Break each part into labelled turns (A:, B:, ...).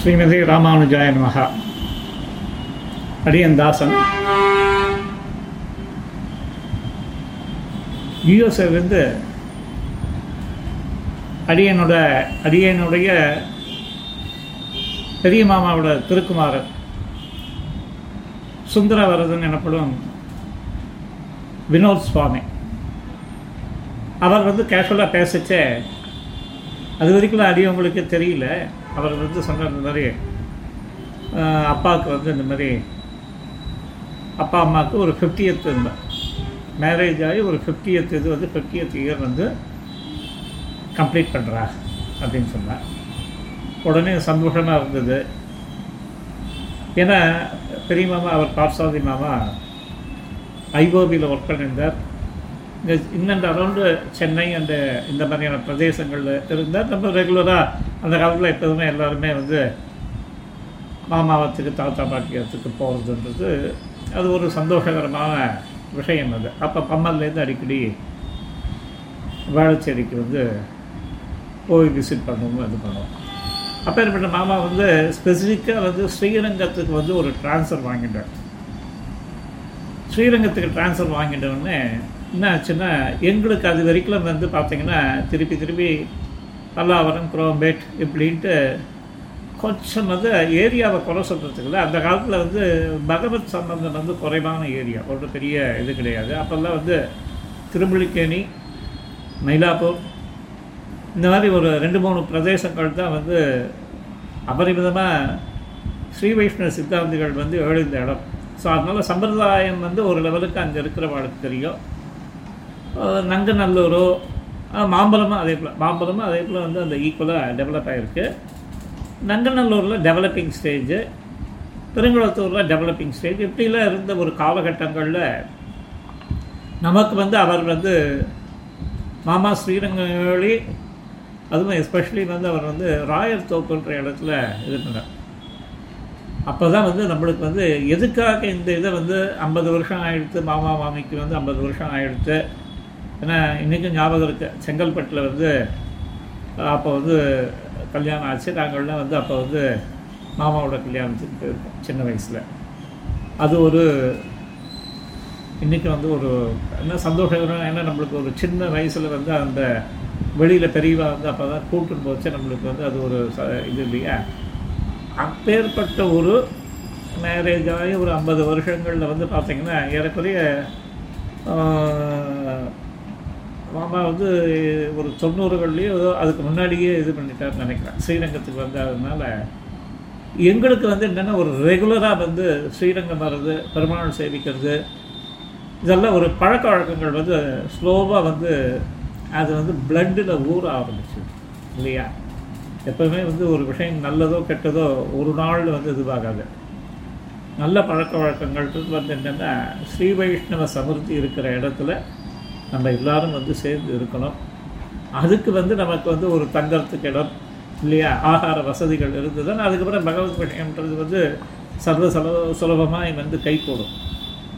A: ஸ்ரீமதி ராமானுஜாய மகா அடியன் தாசன் யூஎஸ்ஏலேருந்து அடியனோட அடியனுடைய பெரிய மாமாவோட திருக்குமாரன் சுந்தரவரதன் எனப்படும் வினோத் சுவாமி. அவர் வந்து கேஷுவலாக பேசிச்சே. அது வரைக்கும் அடியவங்களுக்கு தெரியல. அவர் வந்து சொன்னார் இந்த மாதிரி அப்பாவுக்கு வந்து இந்த மாதிரி அப்பா அம்மாவுக்கு ஒரு ஃபிஃப்டியத் மேரேஜ் ஆகி ஒரு ஃபிஃப்டியத் இது வந்து ஃபிஃப்டியத் இயர் வந்து கம்ப்ளீட் பண்ணுறா அப்படின்னு சொன்னார். உடனே சந்தோஷமாக இருந்தது. ஏன்னா பெரிய மாமா அவர் பார்சாதி மாமா ஐஓபியில் ஒர்க் பண்ணியிருந்தார். இந்த இன்னண்ட் அரௌண்டு சென்னை அந்த இந்த மாதிரியான பிரதேசங்களில் இருந்தால் நம்ம ரெகுலராக அந்த காலத்தில் எப்போதுமே எல்லாருமே வந்து மாமாவத்துக்கு தாத்தா பாட்டியத்துக்கு போகிறதுன்றது அது ஒரு சந்தோஷகரமான விஷயம் அது. அப்போ பம்மல்லேருந்து அடிக்கடி வேளச்சேரிக்கு வந்து போய் விசிட் பண்ணுவோம் இது பண்ணுவோம். அப்பேற்பட்ட மாமா வந்து ஸ்பெசிஃபிக்காக வந்து ஸ்ரீரங்கத்துக்கு வந்து ஒரு ட்ரான்ஸ்ஃபர் வாங்கிட்டார். ஸ்ரீரங்கத்துக்கு ட்ரான்ஸ்ஃபர் வாங்கிட்டோடனே என்ன ஆச்சுன்னா எங்களுக்கு அது வரைக்கும் வந்து பார்த்திங்கன்னா திருப்பி திருப்பி பல்லாவரம் குரோம்பேட் இப்படின்ட்டு கொஞ்சம் வந்து ஏரியாவை குறை சொல்கிறதுக்குல அந்த காலத்தில் வந்து பகவத் சம்பந்தம் வந்து குறைவான ஏரியா. ஒன்றும் பெரிய இது கிடையாது. அப்போல்லாம் வந்து திருமுழிக்கேணி மயிலாப்பூர் இந்த மாதிரி ஒரு ரெண்டு மூணு பிரதேசங்கள் தான் வந்து அபரிமிதமாக ஸ்ரீ வைஷ்ணவ சித்தாந்திகள் வந்து எழுந்த இடம். ஸோ அதனால் சம்பிரதாயம் வந்து ஒரு லெவலுக்கு அங்கே இருக்கிறவங்களுக்கு தெரியும். நங்கநல்லூரோ மாம்பழமும் அதே போல் மாம்பழமும் அதே போல் வந்து அந்த ஈக்குவலாக டெவலப் ஆகிருக்கு நங்கநல்லூரில் டெவலப்பிங் ஸ்டேஜு பெருங்குளத்தூரில் டெவலப்பிங் ஸ்டேஜ் இப்படிலாம் இருந்த ஒரு காலகட்டங்களில் நமக்கு வந்து அவர் வந்து மாமா ஸ்ரீரங்கி அதுவும் எஸ்பெஷலி வந்து அவர் வந்து ராயர் தோப்புன்ற இடத்துல இது பண்ணார். அப்போ தான் வந்து நம்மளுக்கு வந்து எதுக்காக இந்த இதை வந்து ஐம்பது வருஷம் ஆகிடுத்து மாமா மாமிக்கு வந்து ஐம்பது வருஷம் ஆகிடுத்து ஏன்னா இன்றைக்கும் ஞாபகம் இருக்குது செங்கல்பட்டில் வந்து அப்போ வந்து கல்யாணம் ஆச்சு. நாங்கள்லாம் வந்து அப்போ வந்து மாமாவோட கல்யாணத்துக்கு போயிருக்கோம் சின்ன வயசில். அது ஒரு இன்றைக்கி வந்து ஒரு என்ன சந்தோஷம் ஏன்னா நம்மளுக்கு ஒரு சின்ன வயசில் வந்து அந்த வெளியில் பெரியவா வந்து அப்போ தான் கூட்டுன்னு போச்சு. நம்மளுக்கு வந்து அது ஒரு ச இது இல்லையா? அப்பேற்பட்ட ஒரு மேரேஜ் ஆகி ஒரு ஐம்பது வருஷங்களில் வந்து பார்த்திங்கன்னா ஏறக்குறைய மாமா வந்து ஒரு தொண்ணூறுகள்லேயோ ஏதோ அதுக்கு முன்னாடியே இது பண்ணிட்டாருன்னு நினைக்கிறேன். ஸ்ரீரங்கத்துக்கு வந்ததுனால எங்களுக்கு வந்து என்னென்னா ஒரு ரெகுலராக வந்து ஸ்ரீரங்கம் வர்றது பெருமாள் சேவிக்கிறது இதெல்லாம் ஒரு பழக்க வழக்கங்கள் வந்து ஸ்லோவாக வந்து அது வந்து பிளட்டில் ஊற ஆரம்பிச்சு இல்லையா? எப்போவுமே வந்து ஒரு விஷயம் நல்லதோ கெட்டதோ ஒரு நாள் வந்து இதுவாகாது. நல்ல பழக்க வழக்கங்கள் வந்து என்னென்னா ஸ்ரீ வைஷ்ணவ சமிருத்தி இருக்கிற இடத்துல நம்ம எல்லாரும் வந்து சேர்ந்து இருக்கணும். அதுக்கு வந்து நமக்கு வந்து ஒரு தங்கறதுக்கு இடம் இல்லையா? ஆகார வசதிகள் இருந்ததுன்னா அதுக்கப்புறம் பகவத் விஷயம்ன்றது வந்து சர்வ சுலப சுலபமாக வந்து கை கூடும்.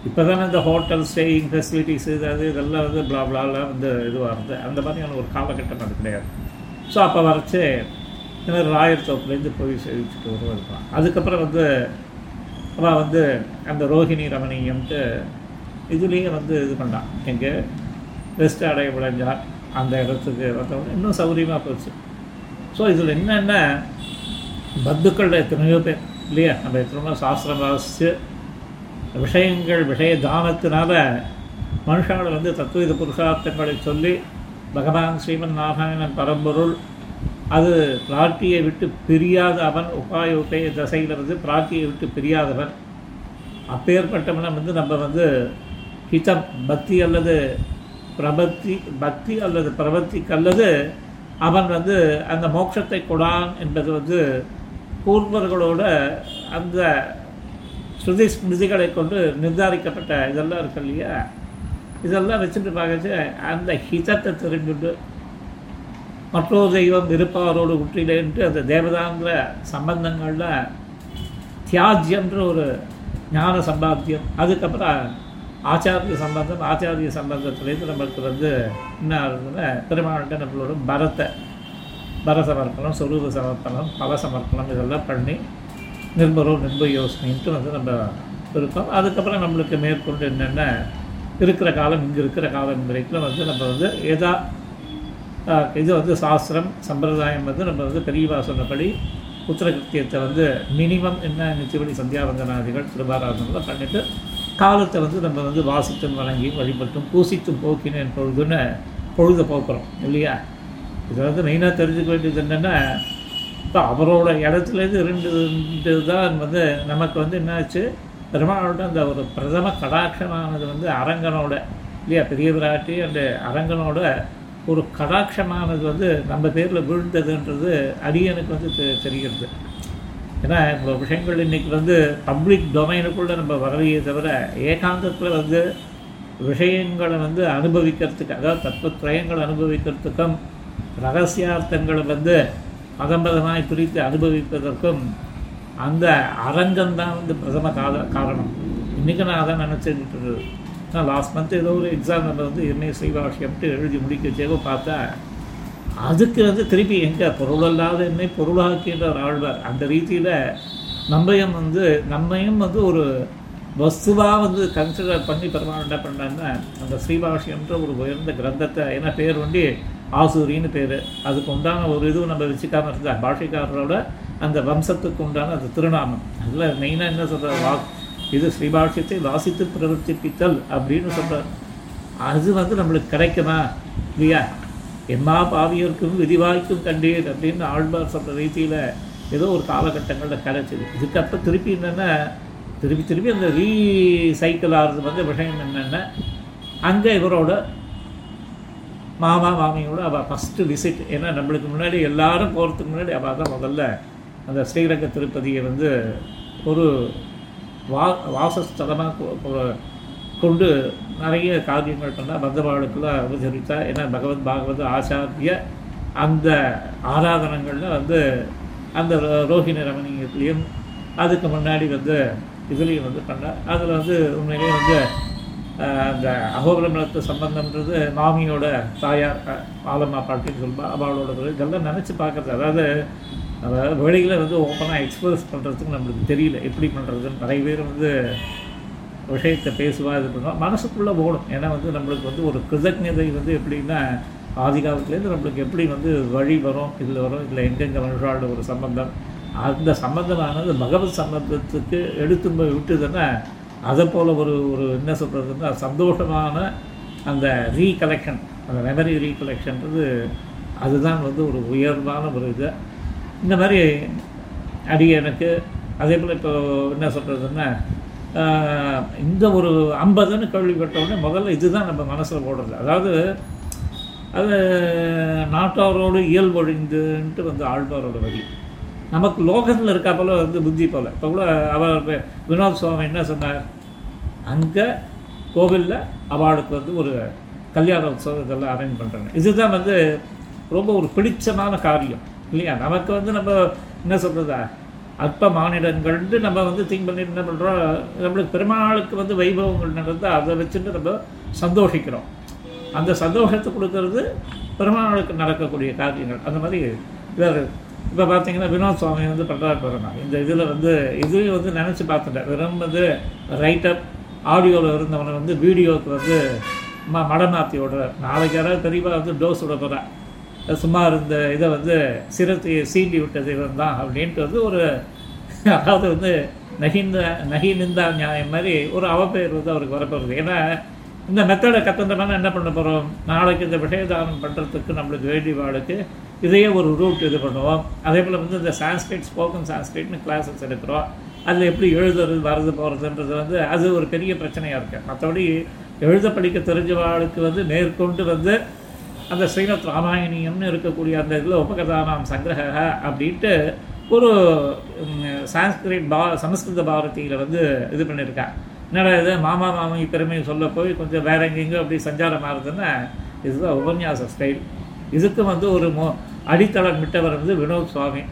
A: இப்போ தானே இந்த ஹோட்டல் ஸ்டேயிங் ஃபெசிலிட்டிஸ் இது அது இதெல்லாம் வந்து blah blah வந்து இதுவாக இருந்தது. அந்த மாதிரியான ஒரு காலகட்டம் அது கிடையாது. ஸோ அப்போ வரைச்சு இந்த மாதிரி ராயர் தோப்புலேருந்து போய் சேவிச்சுட்டு வருவாங்க அதுக்கப்புறம் வந்து அவன் வந்து அந்த ரோஹிணி ரமணியம்ட்டு இதுலேயும் வந்து இது பண்ணான் எங்கே? ரெஸ்ட் அடைய விளைஞ்சார் அந்த இடத்துக்கு வந்தவங்க இன்னும் சௌகரியமாக போச்சு. ஸோ இதில் என்னென்ன பத்துக்கள் எத்தனையோ பேர் இல்லையா? நம்ம எத்தனையோ சாஸ்திரம் வாசித்து விஷயங்கள் விஷய தானத்தினால மனுஷாவில் வந்து தத்துவித புருஷார்த்தங்களை சொல்லி பகவான் ஸ்ரீமன் நாராயணன் பரம்பொருள் அது பிராட்டியை விட்டு பிரியாத அவன் உபாய உபய தசையில் வந்து பிராட்டியை விட்டு பிரியாதவன். அப்பேற்பட்டவனை வந்து நம்ம வந்து ஹிதம் பக்தி அல்லது பிரபத்தி பக்தி அல்லது பிரபத்திக்கு அல்லது அவன் வந்து அந்த மோட்சத்தை கொடான் என்பது வந்து பூர்வர்களோட அந்த ஸ்ருதி ஸ்மிருதிகளை கொண்டு நிர்தாரிக்கப்பட்ட இதெல்லாம் இருக்கு இல்லையா? இதெல்லாம் வச்சுட்டு பார்க்கச்சு அந்த ஹிதத்தை தெரிஞ்சுட்டு மற்றொரு தெய்வம் இருப்பாரோடு உற்றிலேன்ட்டு அந்த தேவதாங்கிற சம்பந்தங்களில் தியாஜ்யன்ற ஒரு ஞான சம்பாத்தியம். அதுக்கப்புறம் ஆச்சாரிய சம்பந்தம் ஆச்சாரிய சம்பந்தத்துலேருந்து நம்மளுக்கு வந்து என்ன ஆகுதுன்னா பெருமாள்கிட்ட நம்மளோட பரத்தை பரசமர்ப்பணம் சொரூப சமர்ப்பணம் பல சமர்ப்பணம் இதெல்லாம் பண்ணி நிர்மரோ நிர்ப யோசனைன்ட்டு வந்து நம்ம இருக்கோம். அதுக்கப்புறம் நம்மளுக்கு மேற்கொண்டு என்னென்ன இருக்கிற காலம் இங்கே இருக்கிற காலம் வரைக்கும் வந்து நம்ம வந்து எதா இது வந்து சாஸ்திரம் சம்பிரதாயம் வந்து நம்ம வந்து பெரியவா சொன்னபடி உத்தரகிருத்தியத்தை வந்து மினிமம் என்ன நித்தியபடி சந்தியாவந்தனாதிகள் திருபாராதனெலாம் பண்ணிவிட்டு காலத்தை வந்து நம்ம வந்து வாசித்தும் வழங்கி வழிபட்டும் பூசித்தும் போக்கினேன் பொழுதுன்னு பொழுதை போக்குறோம் இல்லையா? இதை வந்து மெயினாக தெரிஞ்சுக்க வேண்டியது என்னென்னா இப்போ அவரோட இடத்துலேருந்து ரெண்டு ரெண்டு தான் வந்து நமக்கு வந்து என்னாச்சு? பெருமாளோட அந்த ஒரு பிரதம கடாட்சமானது வந்து அரங்கனோட இல்லையா? பெரிய விராட்டி அந்த அரங்கனோட ஒரு கடாட்சமானது வந்து நம்ம பேரில் விழுந்ததுன்றது அடியனுக்கு வந்து தெ- தெரிகிறது. ஏன்னா இவ்வளோ விஷயங்கள் இன்னைக்கு வந்து பப்ளிக் டொமைனுக்குள்ளே நம்ம வரலையே தவிர ஏகாந்தத்தில் வந்து விஷயங்களை வந்து அனுபவிக்கிறதுக்கு அதாவது தத்துவத்திரயங்களை அனுபவிக்கிறதுக்கும் ரகசியார்த்தங்களை வந்து பதம்பதமாய் பிரித்து அனுபவிப்பதற்கும் அந்த அரங்கம் தான் வந்து பிரதம கால காரணம். இன்றைக்கி நான் அதை நினச்சிக்கிட்டு இருந்தது நான் லாஸ்ட் மந்த் ஏதோ ஒரு எக்ஸாம் நம்ம வந்து எம்ஏ ஸ்ரீபாஷ்யம்ட்டு எழுதி முடிக்க பார்த்தா அதுக்கு வந்து திருப்பி எங்கே பொருளல்லாத என்னை பொருளாக்கின்ற ஒரு ஆழ்வார். அந்த ரீதியில் நம்மையும் வந்து நம்மையும் வந்து ஒரு வஸ்துவாக வந்து கன்சிடர் பண்ணி பெருமாள் என்ன பண்ணுறாங்கன்னா அந்த ஸ்ரீபாஷ்யம்ன்ற ஒரு உயர்ந்த கிரந்தத்தை ஏன்னா பேர் ஒண்டி ஆசூரின்னு பேர். அதுக்கு உண்டான ஒரு இதுவும் நம்ம வச்சுக்காமல் இருந்தால் பாஷைக்காரரோட அந்த வம்சத்துக்கு உண்டான அந்த திருநாமம். அதில் மெயினாக என்ன சொல்கிற வா இது ஸ்ரீபாஷ்யத்தை வாசித்து பிரவர்த்திப்பித்தல் அப்படின்னு சொல்கிறார் அது வந்து நம்மளுக்கு கிடைக்குமா? இல்லையா? எல்லா பாவியர்க்கும் விதிவாய்க்கும் கண்டீர் அப்படின்னு ஆழ்வார் சொல்கிற ரீதியில் ஏதோ ஒரு காலகட்டங்களில் கிடச்சிது இதுக்கப்புறம் திருப்பி என்னென்னா திருப்பி திருப்பி அந்த ரீசைக்கிள் ஆகிறது வந்து விஷயம் என்னென்னா அங்கே இவரோட மாமா மாமியோட அவள் ஃபஸ்ட்டு விசிட் ஏன்னா நம்மளுக்கு முன்னாடி எல்லாரும் போகிறதுக்கு முன்னாடி அவள் தான் முதல்ல அந்த ஸ்ரீரங்க திருப்பதியை வந்து ஒரு வா வாசஸ்தலமாக கொண்டு நிறைய காரியங்கள் பண்ணால் பந்தவாளுக்கெல்லாம் உபசரித்தா ஏன்னா பகவத் பாகவத ஆசாத்திய அந்த ஆராதனங்களில் வந்து அந்த ரோ- ரோஹிணி ரமணியத்துலேயும் அதுக்கு முன்னாடி வந்து இதுலேயும் வந்து பண்ணார் அதில் வந்து உண்மையிலேயே வந்து அந்த அகோபிரமணத்து சம்பந்தம்ன்றது மாமியோட தாயார் ஆலம்மா பாட்டின்னு சொல்லுவா அவளோட இதெல்லாம் நினச்சி பார்க்குறது. அதாவது அதாவது வெளியில் வந்து ஓப்பனாக எக்ஸ்பிரஸ் பண்ணுறதுக்கு நம்மளுக்கு தெரியல. எப்படி பண்ணுறதுன்னு நிறைய பேர் வந்து விஷயத்தை பேசுவா இது பண்ணுவோம் மனசுக்குள்ளே ஓடும். ஏன்னா வந்து நம்மளுக்கு வந்து ஒரு கிருதஜதை வந்து எப்படின்னா ஆதி காலத்துலேருந்து நம்மளுக்கு எப்படி வந்து வழி வரும் இதில் வரும் இதில் எங்கெங்கே மனுஷாவோட ஒரு சம்பந்தம். அந்த சம்பந்தமானது பகவத் சம்பந்தத்துக்கு எடுத்து போய் விட்டுதுன்னா அதை போல் ஒரு ஒரு என்ன சொல்கிறதுன்னா சந்தோஷமான அந்த ரீகலெக்ஷன் அந்த மெமரி ரீகலெக்ஷன்றது அதுதான் வந்து ஒரு உயர்வான ஒரு இது. இந்த மாதிரி அடியனுக்கு அதே போல் இப்போ என்ன சொல்கிறதுன்னா இந்த ஒரு ஐம்பதுன்னு கேள்விப்பட்ட உடனே முதல்ல இதுதான் நம்ம மனசில் போடுறது அதாவது அது நாட்டாரோடு இயல்பொழிந்துன்ட்டு வந்து ஆழ்வாரோட வழி. நமக்கு லோகத்தில் இருக்கா போல வந்து புத்தி போல. இப்போ கூட அவர் வினோத் சுவாமி என்ன சொன்னார்? அங்கே கோவிலில் அவளுக்கு வந்து ஒரு கல்யாண உற்சவம் இதெல்லாம் அரேஞ்ச் பண்ணுறாங்க இதுதான் வந்து ரொம்ப ஒரு பிடிச்சமான காரியம் இல்லையா? நமக்கு வந்து நம்ம என்ன சொல்கிறதா அற்ப மானிடங்கள்னு நம்ம வந்து திங்க் பண்ணிட்டு என்ன பண்ணுறோம் நம்மளுக்கு பெருமாளுக்கு வந்து வைபவங்கள் நடந்தால் அதை வச்சுட்டு நம்ம சந்தோஷிக்கிறோம். அந்த சந்தோஷத்தை கொடுக்கறது பெருமாளுக்கு நடக்கக்கூடிய காரியங்கள். அந்த மாதிரி இதாக இப்போ பார்த்தீங்கன்னா வினோத் சுவாமி வந்து பண்ணுறாரு பாருங்க. இந்த இதில் வந்து இதுலேயும் வந்து நினச்சி பார்த்துட்டேன். வெறும் வந்து ரைட்டப் ஆடியோவில் இருந்தவனை வந்து வீடியோவுக்கு வந்து ம மடமாற்றி விடுறார் நாளைக்கு யாராவது பெரியவா வந்து டோஸ் விட போகிறேன் சும்மா இருந்த இதை வந்து சிரத்தையை சீண்டி விட்டது இவன் தான் அப்படின்ட்டு வந்து ஒரு அதாவது வந்து நகிந்த நகி நிந்தா நியாயம் மாதிரி ஒரு அவப்பெயர் வந்து அவருக்கு வரப்போகுது. ஏன்னா இந்த மெத்தடை கத்தந்தமான என்ன பண்ண போகிறோம் நாளைக்கு இந்த விஷயதானம் பண்ணுறதுக்கு நம்மளுக்கு வேண்டியவாளுக்கு இதையே ஒரு ரூட் இது பண்ணுவோம். அதே போல் வந்து இந்த சான்ஸ்கிரிட் ஸ்போக்கன் சான்ஸ்கிரிட்னு கிளாஸஸ் எடுக்கிறோம். அதில் எப்படி எழுதுறது வரது போகிறதுன்றது வந்து அது ஒரு பெரிய பிரச்சனையாக இருக்குது மற்றபடி எழுத படிக்க தெரிஞ்சவாளுக்கு வந்து மேற்கொண்டு வந்து அந்த ஸ்ரீமத் ராமாயணியம்னு இருக்கக்கூடிய அந்த இதில் உபகதானாம் சங்கிரக அப்படின்ட்டு ஒரு சான்ஸ்கிரிட் பா சமஸ்கிருத பாரதியில் வந்து இது பண்ணியிருக்காங்க என்னடா இது? மாமா மாமி பெருமை சொல்ல போய் கொஞ்சம் வேற எங்கெங்கோ அப்படி சஞ்சாரம் ஆகுதுன்னா இதுதான் உபன்யாச ஸ்டைல். இதுக்கு வந்து ஒரு மோ அடித்தளம் விட்டவர் வந்து வினோத் சுவாமி.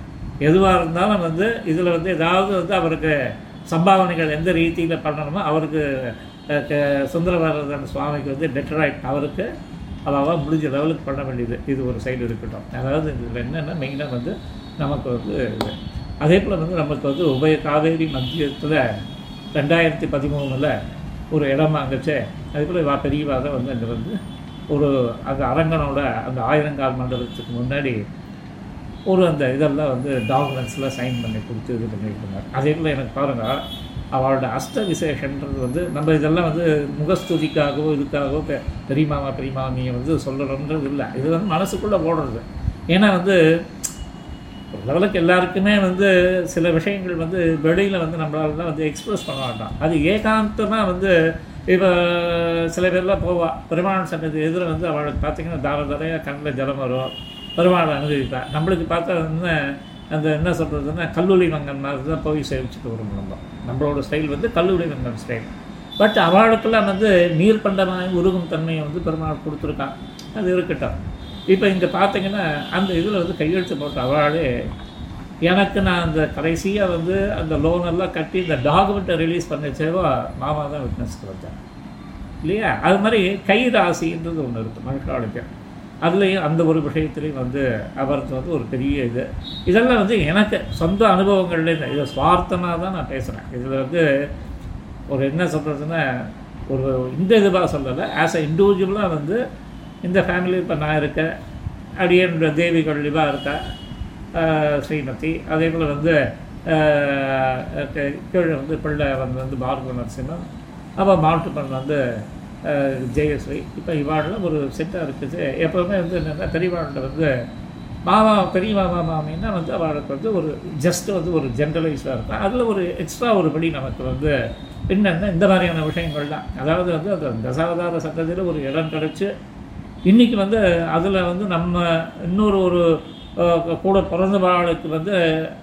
A: எதுவாக இருந்தாலும் வந்து இதில் வந்து ஏதாவது வந்து அவருக்கு சம்பாவனைகள் எந்த ரீதியில் பண்ணணுமோ அவருக்கு சுந்தரவரதன் சுவாமிக்கு வந்து டெட்ராய்ட் அவருக்கு அதாவது முடிஞ்ச லெவலுக்கு பண்ண வேண்டியது. இது ஒரு சைடு இருக்கட்டும். அதாவது இதில் என்னென்னா மெயினாக வந்து நமக்கு வந்து அதே போல் வந்து நமக்கு வந்து உபய காவேரி மத்தியத்தில் ரெண்டாயிரத்தி பதிமூணில் ஒரு இடம் வாங்குச்சு. அதே போல் வா பெரியவாக வந்து அங்கே வந்து ஒரு அந்த அரங்கனோட அந்த ஆயிரங்கால் மண்டலத்துக்கு முன்னாடி ஒரு அந்த இதெல்லாம் வந்து டாக்குமெண்ட்ஸ்லாம் சைன் பண்ணி கொடுத்து இது பண்ணிட்டு அதே போல் எனக்கு பாருங்கள் அவளோட அஷ்ட விசேஷன்றது வந்து நம்ம இதெல்லாம் வந்து முகஸ்துதிக்காகவோ இதுக்காகவோ பெ பெரியமாமா பெரியமாமியை வந்து சொல்லணுன்றது இல்லை. இது வந்து மனசுக்குள்ளே ஓடுறது. ஏன்னா வந்து லெவலுக்கு எல்லாருக்குமே வந்து சில விஷயங்கள் வந்து வெளியில் வந்து நம்மளால வந்து எக்ஸ்ப்ரெஸ் பண்ண மாட்டோம் அது ஏகாந்தமாக வந்து இப்போ சில பேர்லாம் போவா. பெருமாள் சன்னதி எதிர வந்து அவளுக்கு பார்த்தீங்கன்னா தார தாரையாக கண்ணில் ஜலம் வரும். பெருமாளை அனுபவிப்பா. நம்மளுக்கு பார்த்தா வந்து அந்த என்ன சொல்கிறதுன்னா கல்லூரி மங்கன் மாதிரி தான் போய் சேவிச்சுட்டு வரும் நம்ம. நம்மளோட ஸ்டைல் வந்து கல்லூரி மங்கன் ஸ்டைல் பட் அவளுக்கெல்லாம் வந்து நீர் பண்டமாக உருகும் தன்மையை வந்து பெருமாள் கொடுத்துருக்கான். அது இருக்கட்டும். இப்போ இங்கே பார்த்தீங்கன்னா அந்த இதில் வந்து கையெழுத்து போட்ட அவளே எனக்கு நான் அந்த கடைசியாக வந்து அந்த லோன் எல்லாம் கட்டி இந்த டாக்குமெண்ட்டை ரிலீஸ் பண்ணிச்சேவோ மாமா தான் விட்னஸ்க்கு வச்சேன் இல்லையா? அது மாதிரி கை ராசின்றது ஒன்று இருக்குது மனுஷாளுக்கு அதுலேயும் அந்த ஒரு விஷயத்துலேயும் வந்து அவருக்கு வந்து ஒரு பெரிய இது. இதெல்லாம் வந்து எனக்கு சொந்த அனுபவங்கள்லேருந்து இதை சுவார்த்தமாக தான் நான் பேசுகிறேன் இதில் வந்து ஒரு என்ன சொல்கிறதுன்னா ஒரு இந்த இதுவாக சொல்லலை ஆஸ் அ இண்டிவிஜுவலாக வந்து இந்த ஃபேமிலி இப்போ நான் இருக்கேன். அப்படியே என்னோட தேவிகள் இவா இருக்கா? ஸ்ரீமதி. அதே போல் வந்து கீழே வந்து பிள்ளை வந்து வந்து பார்கவ நரசிம்மன். அப்போ மாட்டுப்பன் வந்து ஜெயஸ்ரீ. இப்போ இவாளில் ஒரு செட்டாக இருக்குது. எப்போவுமே வந்து என்னென்னா பெரியவாள்கிட்ட வந்து மாமா பெரிய மாமா மாமின்னா வந்து அவளுக்கு வந்து ஒரு ஜஸ்ட் வந்து ஒரு ஜென்ரலைஸாக இருக்கும். அதில் ஒரு எக்ஸ்ட்ரா ஒரு படி நமக்கு வந்து என்னென்ன இந்த மாதிரியான விஷயங்கள் தான் அதாவது வந்து அந்த தசாவதார சட்டத்தில் ஒரு இடம் கிடச்சி இன்றைக்கி வந்து அதில் வந்து நம்ம இன்னொரு ஒரு கூட பிறந்தவாளுக்கு வந்து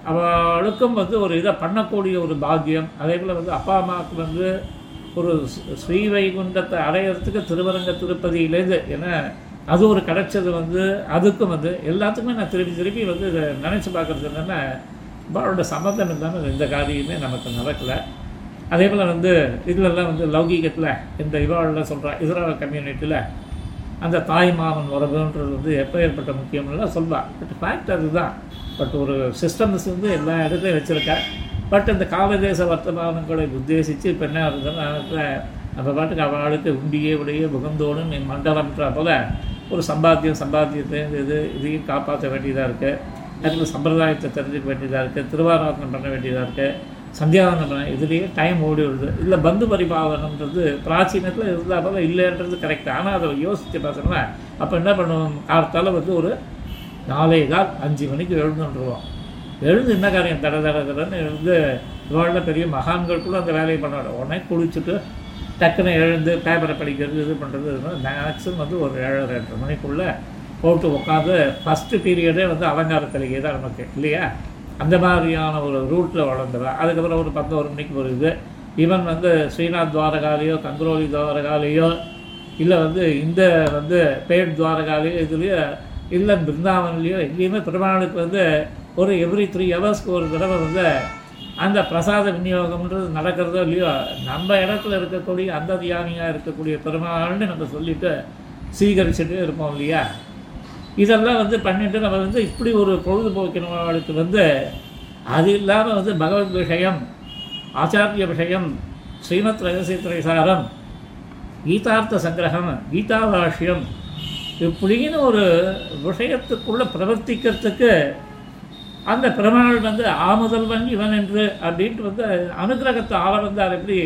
A: அவளுக்கும் வந்து ஒரு இதை பண்ணக்கூடிய ஒரு பாக்கியம். அதே போல் வந்து அப்பா அம்மாவுக்கு வந்து ஒரு ஸ்ரீ- ஸ்ரீவைகுண்டத்தை அடையிறதுக்கு திருவரங்க திருப்பதியிலேருந்து ஏன்னா அது ஒரு கிடைச்சது வந்து அதுக்கும் வந்து எல்லாத்துக்குமே நான் திருப்பி திருப்பி வந்து இதை நினச்சி பார்க்குறது என்னென்னா அவளோட சம்மந்தம் இல்லாமல் எந்த காரியமே நமக்கு நடக்கலை. அதே போல் வந்து இதிலெல்லாம் வந்து லௌகீகத்தில் இந்த இவாளெல்லாம் சொல்கிறா இஸ்ரோ கம்யூனிட்டியில் அந்த தாய் மாமன் உறவுன்றது வந்து எப்போ ஏற்பட்ட முக்கியம்லாம் சொல்வா. பட் ஃபேக்ட் அதுதான். பட் ஒரு சிஸ்டம்ஸ் வந்து எல்லா இடத்துலையும் வச்சுருக்கா. பட் இந்த காலதேச வர்த்தமானங்களை உத்தேசித்து இப்போ என்ன ஆகுதுன்னா அந்த பாட்டுக்கு அவளுக்கு உண்டியே உடைய முகந்தோடும் என் மண்டலம்ன்ற போல ஒரு சம்பாத்தியம் சம்பாத்தியத்தை இது இதையும் காப்பாற்ற வேண்டியதாக இருக்குது அதுக்கு சம்பிரதாயத்தை தெரிஞ்சுக்க வேண்டியதாக இருக்குது திருவாராதனம் பண்ண வேண்டியதாக இருக்குது சந்தியாவனம் இதுலேயே டைம் ஓடி வருது இல்லை பந்து பரிபாவனன்றது பிராச்சீனத்தில் இருந்தால் போல இல்லைன்றது கரெக்ட் ஆனால் அதை யோசித்து பார்த்தோம்னா அப்போ என்ன பண்ணுவோம்? காலத்தால் வந்து ஒரு நாலே கால் அஞ்சு மணிக்கு எழுந்துருவோம் எழுந்து என்ன காரியம்? தட தட தடன்னு எழுந்து இவ்வளோ பெரிய மகான்களுக்குள்ள அந்த வேலையை பண்ண உடனே குளிச்சுட்டு டக்குன்னு எழுந்து பேப்பரை படிக்கிறது இது பண்ணுறது மேக்ஸிமம் வந்து ஒரு ஏழரை எட்டு மணிக்குள்ளே போட்டு உட்காந்து ஃபஸ்ட்டு பீரியடே வந்து அலங்கார கலிகை தான் நமக்கு இல்லையா? அந்த மாதிரியான ஒரு ரூட்டில் வளர்ந்துடும் அதுக்கப்புறம் ஒரு பதினோரு மணிக்கு வருது ஈவன் வந்து ஸ்ரீநாத் துவாரகாலேயோ கங்கரோலி துவாரகாலேயோ இல்லை வந்து இந்த வந்து பேட் துவாரகாலேயோ இதுலேயோ இல்லை பிருந்தாவன்லேயோ எங்கேயுமே பெருமாளுக்கு வந்து ஒரு எவ்ரி த்ரீ ஹவர்ஸ்க்கு ஒரு தடவை வந்து அந்த பிரசாத விநியோகம்ன்றது நடக்கிறதோ இல்லையோ நம்ம இடத்துல இருக்கக்கூடிய அந்த தியானியாக இருக்கக்கூடிய பெருமாள்னு நம்ம சொல்லிட்டு சீகரிச்சுட்டு இருப்போம் இல்லையா? இதெல்லாம் வந்து பண்ணிட்டு நம்ம வந்து இப்படி ஒரு பொழுதுபோக்கினவர்களுக்கு வந்து அது இல்லாமல் வந்து பகவத் விஷயம் ஆச்சாரிய விஷயம் ஸ்ரீமத் ரகசிய திரைசாரம் கீதார்த்த சங்கிரகம் கீதாபாஷ்யம் இப்படின்னு ஒரு விஷயத்துக்குள்ளே பிரவர்த்திக்கிறதுக்கு அந்த பெருமாள் வந்து ஆமுதல்வன் இவன் என்று அப்படின்ட்டு வந்து அனுகிரகத்தை ஆள எப்படி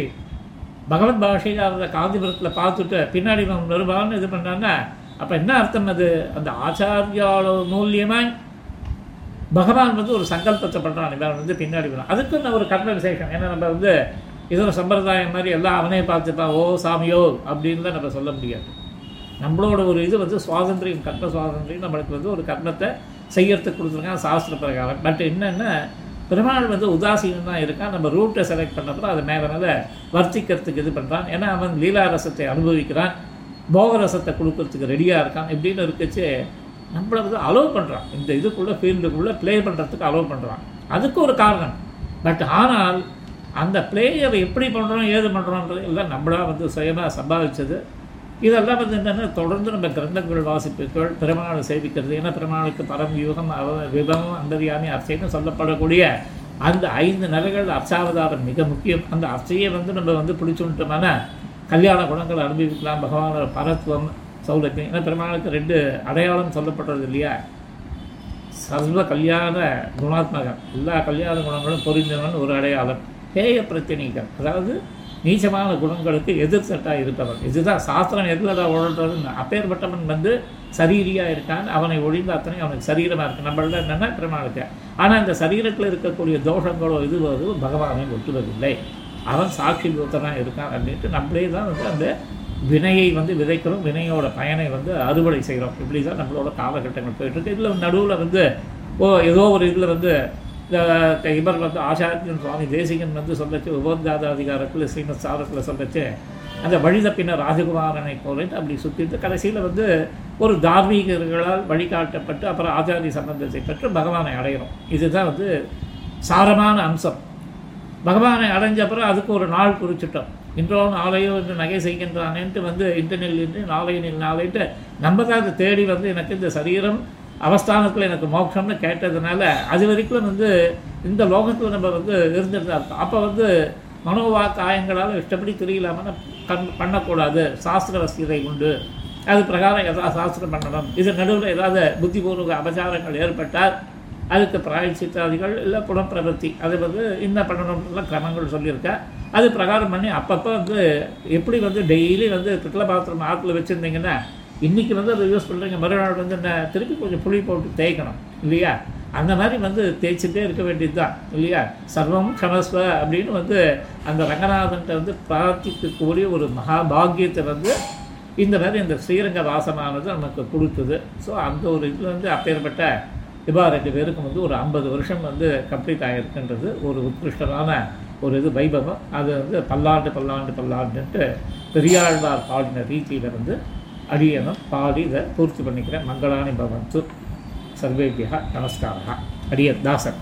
A: பகவத் பாஷையாக காந்திபுரத்தில் பார்த்துட்டு பின்னாடி நம்ம வருவான்னு இது பண்ணான்னா அப்போ என்ன அர்த்தம் அது? அந்த ஆச்சாரியால மூலியமாய் பகவான் வந்து ஒரு சங்கல்பத்தை பண்ணுறான் இவன் வந்து பின்னாடி வரான் நான் ஒரு கர்ம விசேஷம்? ஏன்னா நம்ம வந்து இதோட சம்பிரதாயம் மாதிரி எல்லாம் அவனே பார்த்துப்பான் ஓ சாமியோ அப்படின்னு தான் நம்ம சொல்ல முடியாது. நம்மளோட ஒரு இது வந்து சுவாதந்திரியம் கர்ம சுவாதந்திரியம். நம்மளுக்கு வந்து ஒரு கர்மத்தை செய்யறதுக்கு கொடுத்துருக்கான் சாஸ்திர பிரகாரம். பட் என்னென்னா பெருமாள் வந்து உதாசீனம் தான் இருக்கான். நம்ம ரூட்டை செலக்ட் பண்ணப்பறம் அதை மேலே மேலே வர்த்திக்கிறதுக்கு இது பண்ணுறான் ஏன்னா அவன் லீலாரசத்தை அனுபவிக்கிறான். போக ரசத்தை கொடுக்கறதுக்கு ரெடியாக இருக்கான் இப்படின்னு இருக்கச்சு நம்மளை வந்து அலோவ் பண்ணுறான் இந்த இதுக்குள்ளே ஃபீல்டுக்குள்ளே ப்ளே பண்ணுறதுக்கு அலோவ் பண்ணுறான் அதுக்கு ஒரு காரணம். பட் ஆனால் அந்த பிளேயர் எப்படி பண்ணுறோம் ஏது பண்ணுறோன்றது எல்லாம் நம்மளா வந்து சுயமாக சம்பாதிச்சது. இதெல்லாம் வந்து என்னென்னா தொடர்ந்து நம்ம கிரந்தங்கள் வாசிப்புகள் பெருமாளை சேவிக்கிறது ஏன்னா பெருமாளுக்கு பரம் யூகம் அவ விபவம் அந்தரியாமி அர்ச்சைன்னு சொல்லப்படக்கூடிய அந்த ஐந்து நிலைகள் அர்ச்சாவதாரம் மிக முக்கியம். அந்த அர்ச்சையை வந்து நம்ம வந்து பிடிச்சுட்டோம்னா கல்யாண குணங்களை அனுபவிக்கலாம் பகவானோட பரத்துவம் சௌலத்தியம் ஏன்னா பெருமாளுக்கு ரெண்டு அடையாளம் சொல்லப்படுறது இல்லையா? சர்வ கல்யாண குணாத்மகம். எல்லா கல்யாண குணங்களும் பொருந்தவன் ஒரு அடையாளம். பேய பிரச்சனைகள். அதாவது நீச்சமான குணங்களுக்கு எதிர்த்தட்டாக இருப்பவன். இதுதான் சாஸ்திரம் எதில் உழல்றதுன்னு அப்பேற்பட்டவன் வந்து சரீரியாக இருக்கான். அவனை ஒழிந்த அத்தனை அவனுக்கு சரீரமாக இருக்கு. நம்மள என்னென்னா பெருமாளுக்கு. ஆனால் இந்த சரீரத்தில் இருக்கக்கூடிய தோஷங்களோ இதுவோ அதுவோ பகவானை ஒட்டுவதில்லை அவன் சாட்சி பூத்தனாக இருக்கான் அப்படின்ட்டு நம்மளே தான் வந்து அந்த வினையை வந்து விதைக்கிறோம் வினையோட பயனை வந்து அறுவடை செய்கிறோம். இப்படி தான் நம்மளோட காலகட்டங்கள் போயிட்டுருக்கு. இதில் நடுவில் வந்து ஓ ஏதோ ஒரு இதில் வந்து இந்த இவர் வந்து ஆச்சாரியன் சுவாமி தேசிகன் வந்து சொல்லச்சு உபோத்காத அதிகாரத்தில் ஸ்ரீமத் சாரத்தில் சொல்லச்சு அந்த வழிதப்பின ராஜகுமாரனை போலன்ட்டு அப்படி சுற்றிட்டு கடைசியில் வந்து ஒரு தார்மீகர்களால் வழிகாட்டப்பட்டு அப்புறம் ஆச்சாரிய சம்பந்தத்தை பெற்று பகவானை அடையிறோம் இதுதான் வந்து சாரமான அம்சம். பகவானை அடைஞ்ச அப்புறம் அதுக்கு ஒரு நாள் குறிச்சிட்டோம். இன்றோ நாளையோ என்று நகை செய்கின்றானேன்ட்டு வந்து இன்டர்நெல் இன்று நாளையனில் நாளைட்டு நம்ம தான் அதை தேடி வந்து எனக்கு இந்த சரீரம் அவஸ்தானத்தில் எனக்கு மோட்சம்னு கேட்டதுனால அது வரைக்கும் வந்து இந்த லோகத்தில் நம்ம வந்து இருந்துட்டு தான் இருக்கோம். அப்போ வந்து மனோவா காயங்களால் இஷ்டப்படி தெரியலாமல் கண் பண்ணக்கூடாது. சாஸ்திர வசதியை உண்டு. அது பிரகாரம் எதாவது சாஸ்திரம் பண்ணணும்? இது நடுவில் ஏதாவது புத்திபூர்வ அபச்சாரங்கள் ஏற்பட்டால் அதுக்கு பிராயச்சித்தாதிகள் இல்லை புலப்பிரவர்த்தி அது வந்து என்ன பண்ணணும்லாம் கிரமங்கள் சொல்லியிருக்கேன் அது பிரகாரம் பண்ணி அப்பப்போ வந்து எப்படி வந்து டெய்லி வந்து பித்தளை பாத்திரம் ஆற்றுல வச்சுருந்தீங்கன்னா இன்றைக்கி வந்து அதை யூஸ் பண்ணுறீங்க மறுநாள் வந்து என்ன திருப்பி கொஞ்சம் புளி போட்டு தேய்க்கணும் இல்லையா? அந்த மாதிரி வந்து தேய்ச்சிட்டே இருக்க வேண்டியது தான் இல்லையா? சர்வம் கமஸ்வ அப்படின்னு வந்து அந்த ரங்கநாதன்கிட்ட வந்து பிரார்த்திக்கக்கூடிய ஒரு மகாபாகியத்தை வந்து இந்த மாதிரி இந்த ஸ்ரீரங்க வாசமானது நமக்கு கொடுக்குது ஸோ அந்த ஒரு இதில் வந்து அப்பேற்பட்ட இவா ரெண்டு பேருக்கும் வந்து ஒரு ஐம்பது வருஷம் வந்து கம்ப்ளீட் ஆகிருக்குன்றது ஒரு உத்கிருஷ்டமான ஒரு இது வைபவம். அது வந்து பல்லாண்டு பல்லாண்டு பல்லாண்டுன்ட்டு பெரியாழ்வார் பாடின ரீதியில் வந்து அடியனும் பாடி இதை பூர்த்தி பண்ணிக்கிறேன் மங்களானி பவன் சர்வேபியா நமஸ்காரா அடியன் தாசன்.